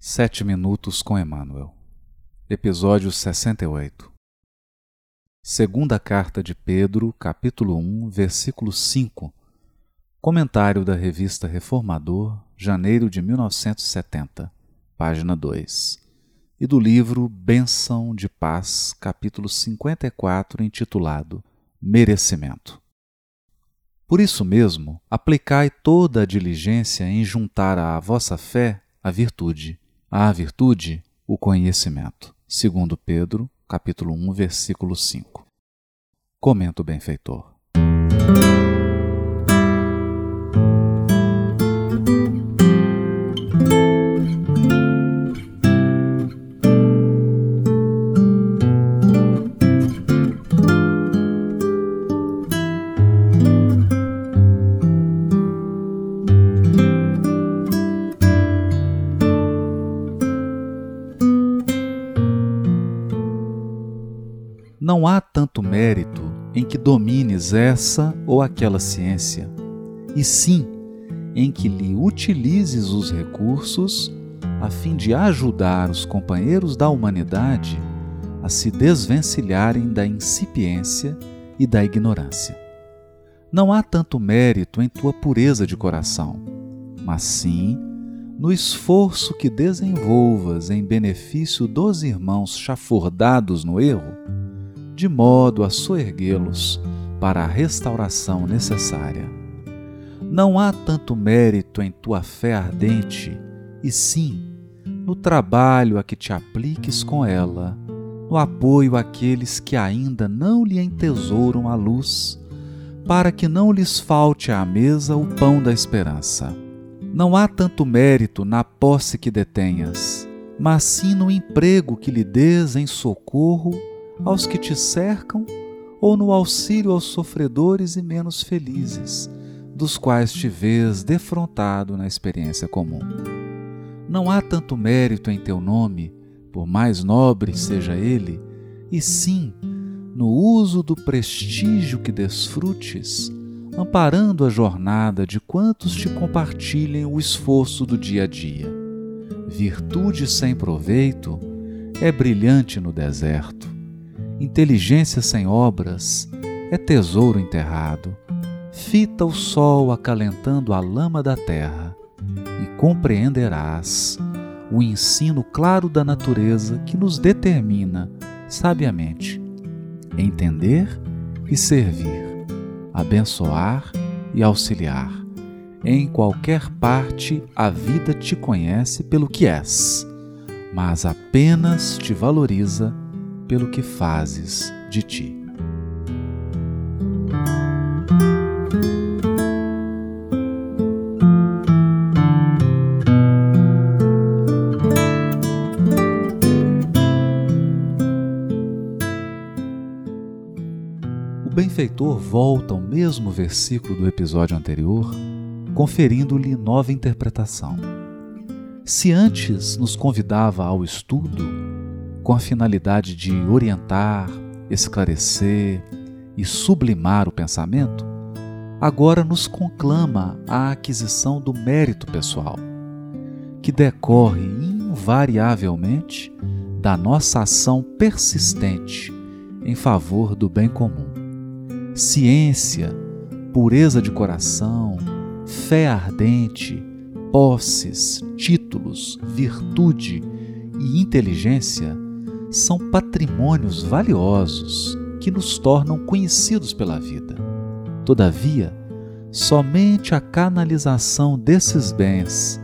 Sete Minutos com Emmanuel, Episódio 68 Segunda Carta de Pedro, capítulo 1, versículo 5 Comentário da Revista Reformador, janeiro de 1970, página 2 E do livro Benção de Paz, capítulo 54, intitulado Merecimento. Por isso mesmo, aplicai toda a diligência em juntar à vossa fé a virtude a virtude, o conhecimento. Segundo Pedro, capítulo 1, versículo 5. Comenta o benfeitor. Não há tanto mérito em que domines essa ou aquela ciência, e sim em que lhe utilizes os recursos a fim de ajudar os companheiros da humanidade a se desvencilharem da incipiência e da ignorância. Não há tanto mérito em tua pureza de coração, mas sim no esforço que desenvolvas em benefício dos irmãos chafordados no erro de modo a soerguê-los para a restauração necessária. Não há tanto mérito em tua fé ardente, e sim no trabalho a que te apliques com ela, no apoio àqueles que ainda não lhe entesouram a luz, para que não lhes falte à mesa o pão da esperança. Não há tanto mérito na posse que detenhas, mas sim no emprego que lhe des em socorro aos que te cercam ou no auxílio aos sofredores e menos felizes, dos quais te vês defrontado na experiência comum. Não há tanto mérito em teu nome, por mais nobre seja ele, e sim no uso do prestígio que desfrutes, amparando a jornada de quantos te compartilhem o esforço do dia a dia. Virtude sem proveito é brilhante no deserto Inteligência sem obras é tesouro enterrado. Fita o sol acalentando a lama da terra, e compreenderás o ensino claro da natureza que nos determina, sabiamente, entender e servir, abençoar e auxiliar. Em qualquer parte a vida te conhece pelo que és, mas apenas te valoriza pelo que fazes de ti. O benfeitor volta ao mesmo versículo do episódio anterior, conferindo-lhe nova interpretação. Se antes nos convidava ao estudo, com a finalidade de orientar, esclarecer e sublimar o pensamento, agora nos conclama a aquisição do mérito pessoal, que decorre invariavelmente da nossa ação persistente em favor do bem comum. Ciência, pureza de coração, fé ardente, posses, títulos, virtude e inteligência são patrimônios valiosos que nos tornam conhecidos pela vida. Todavia, somente a canalização desses bens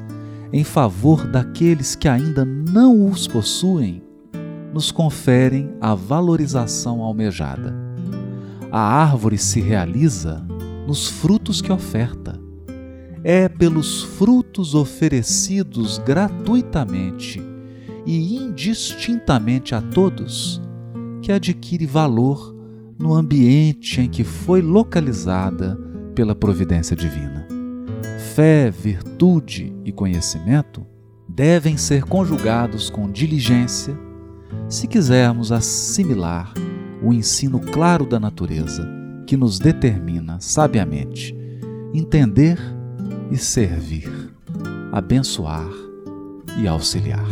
em favor daqueles que ainda não os possuem nos conferem a valorização almejada. A árvore se realiza nos frutos que oferta. É pelos frutos oferecidos gratuitamente e indistintamente a todos, que adquire valor no ambiente em que foi localizada pela providência divina. Fé, virtude e conhecimento devem ser conjugados com diligência se quisermos assimilar o ensino claro da natureza que nos determina sabiamente entender e servir, abençoar e auxiliar.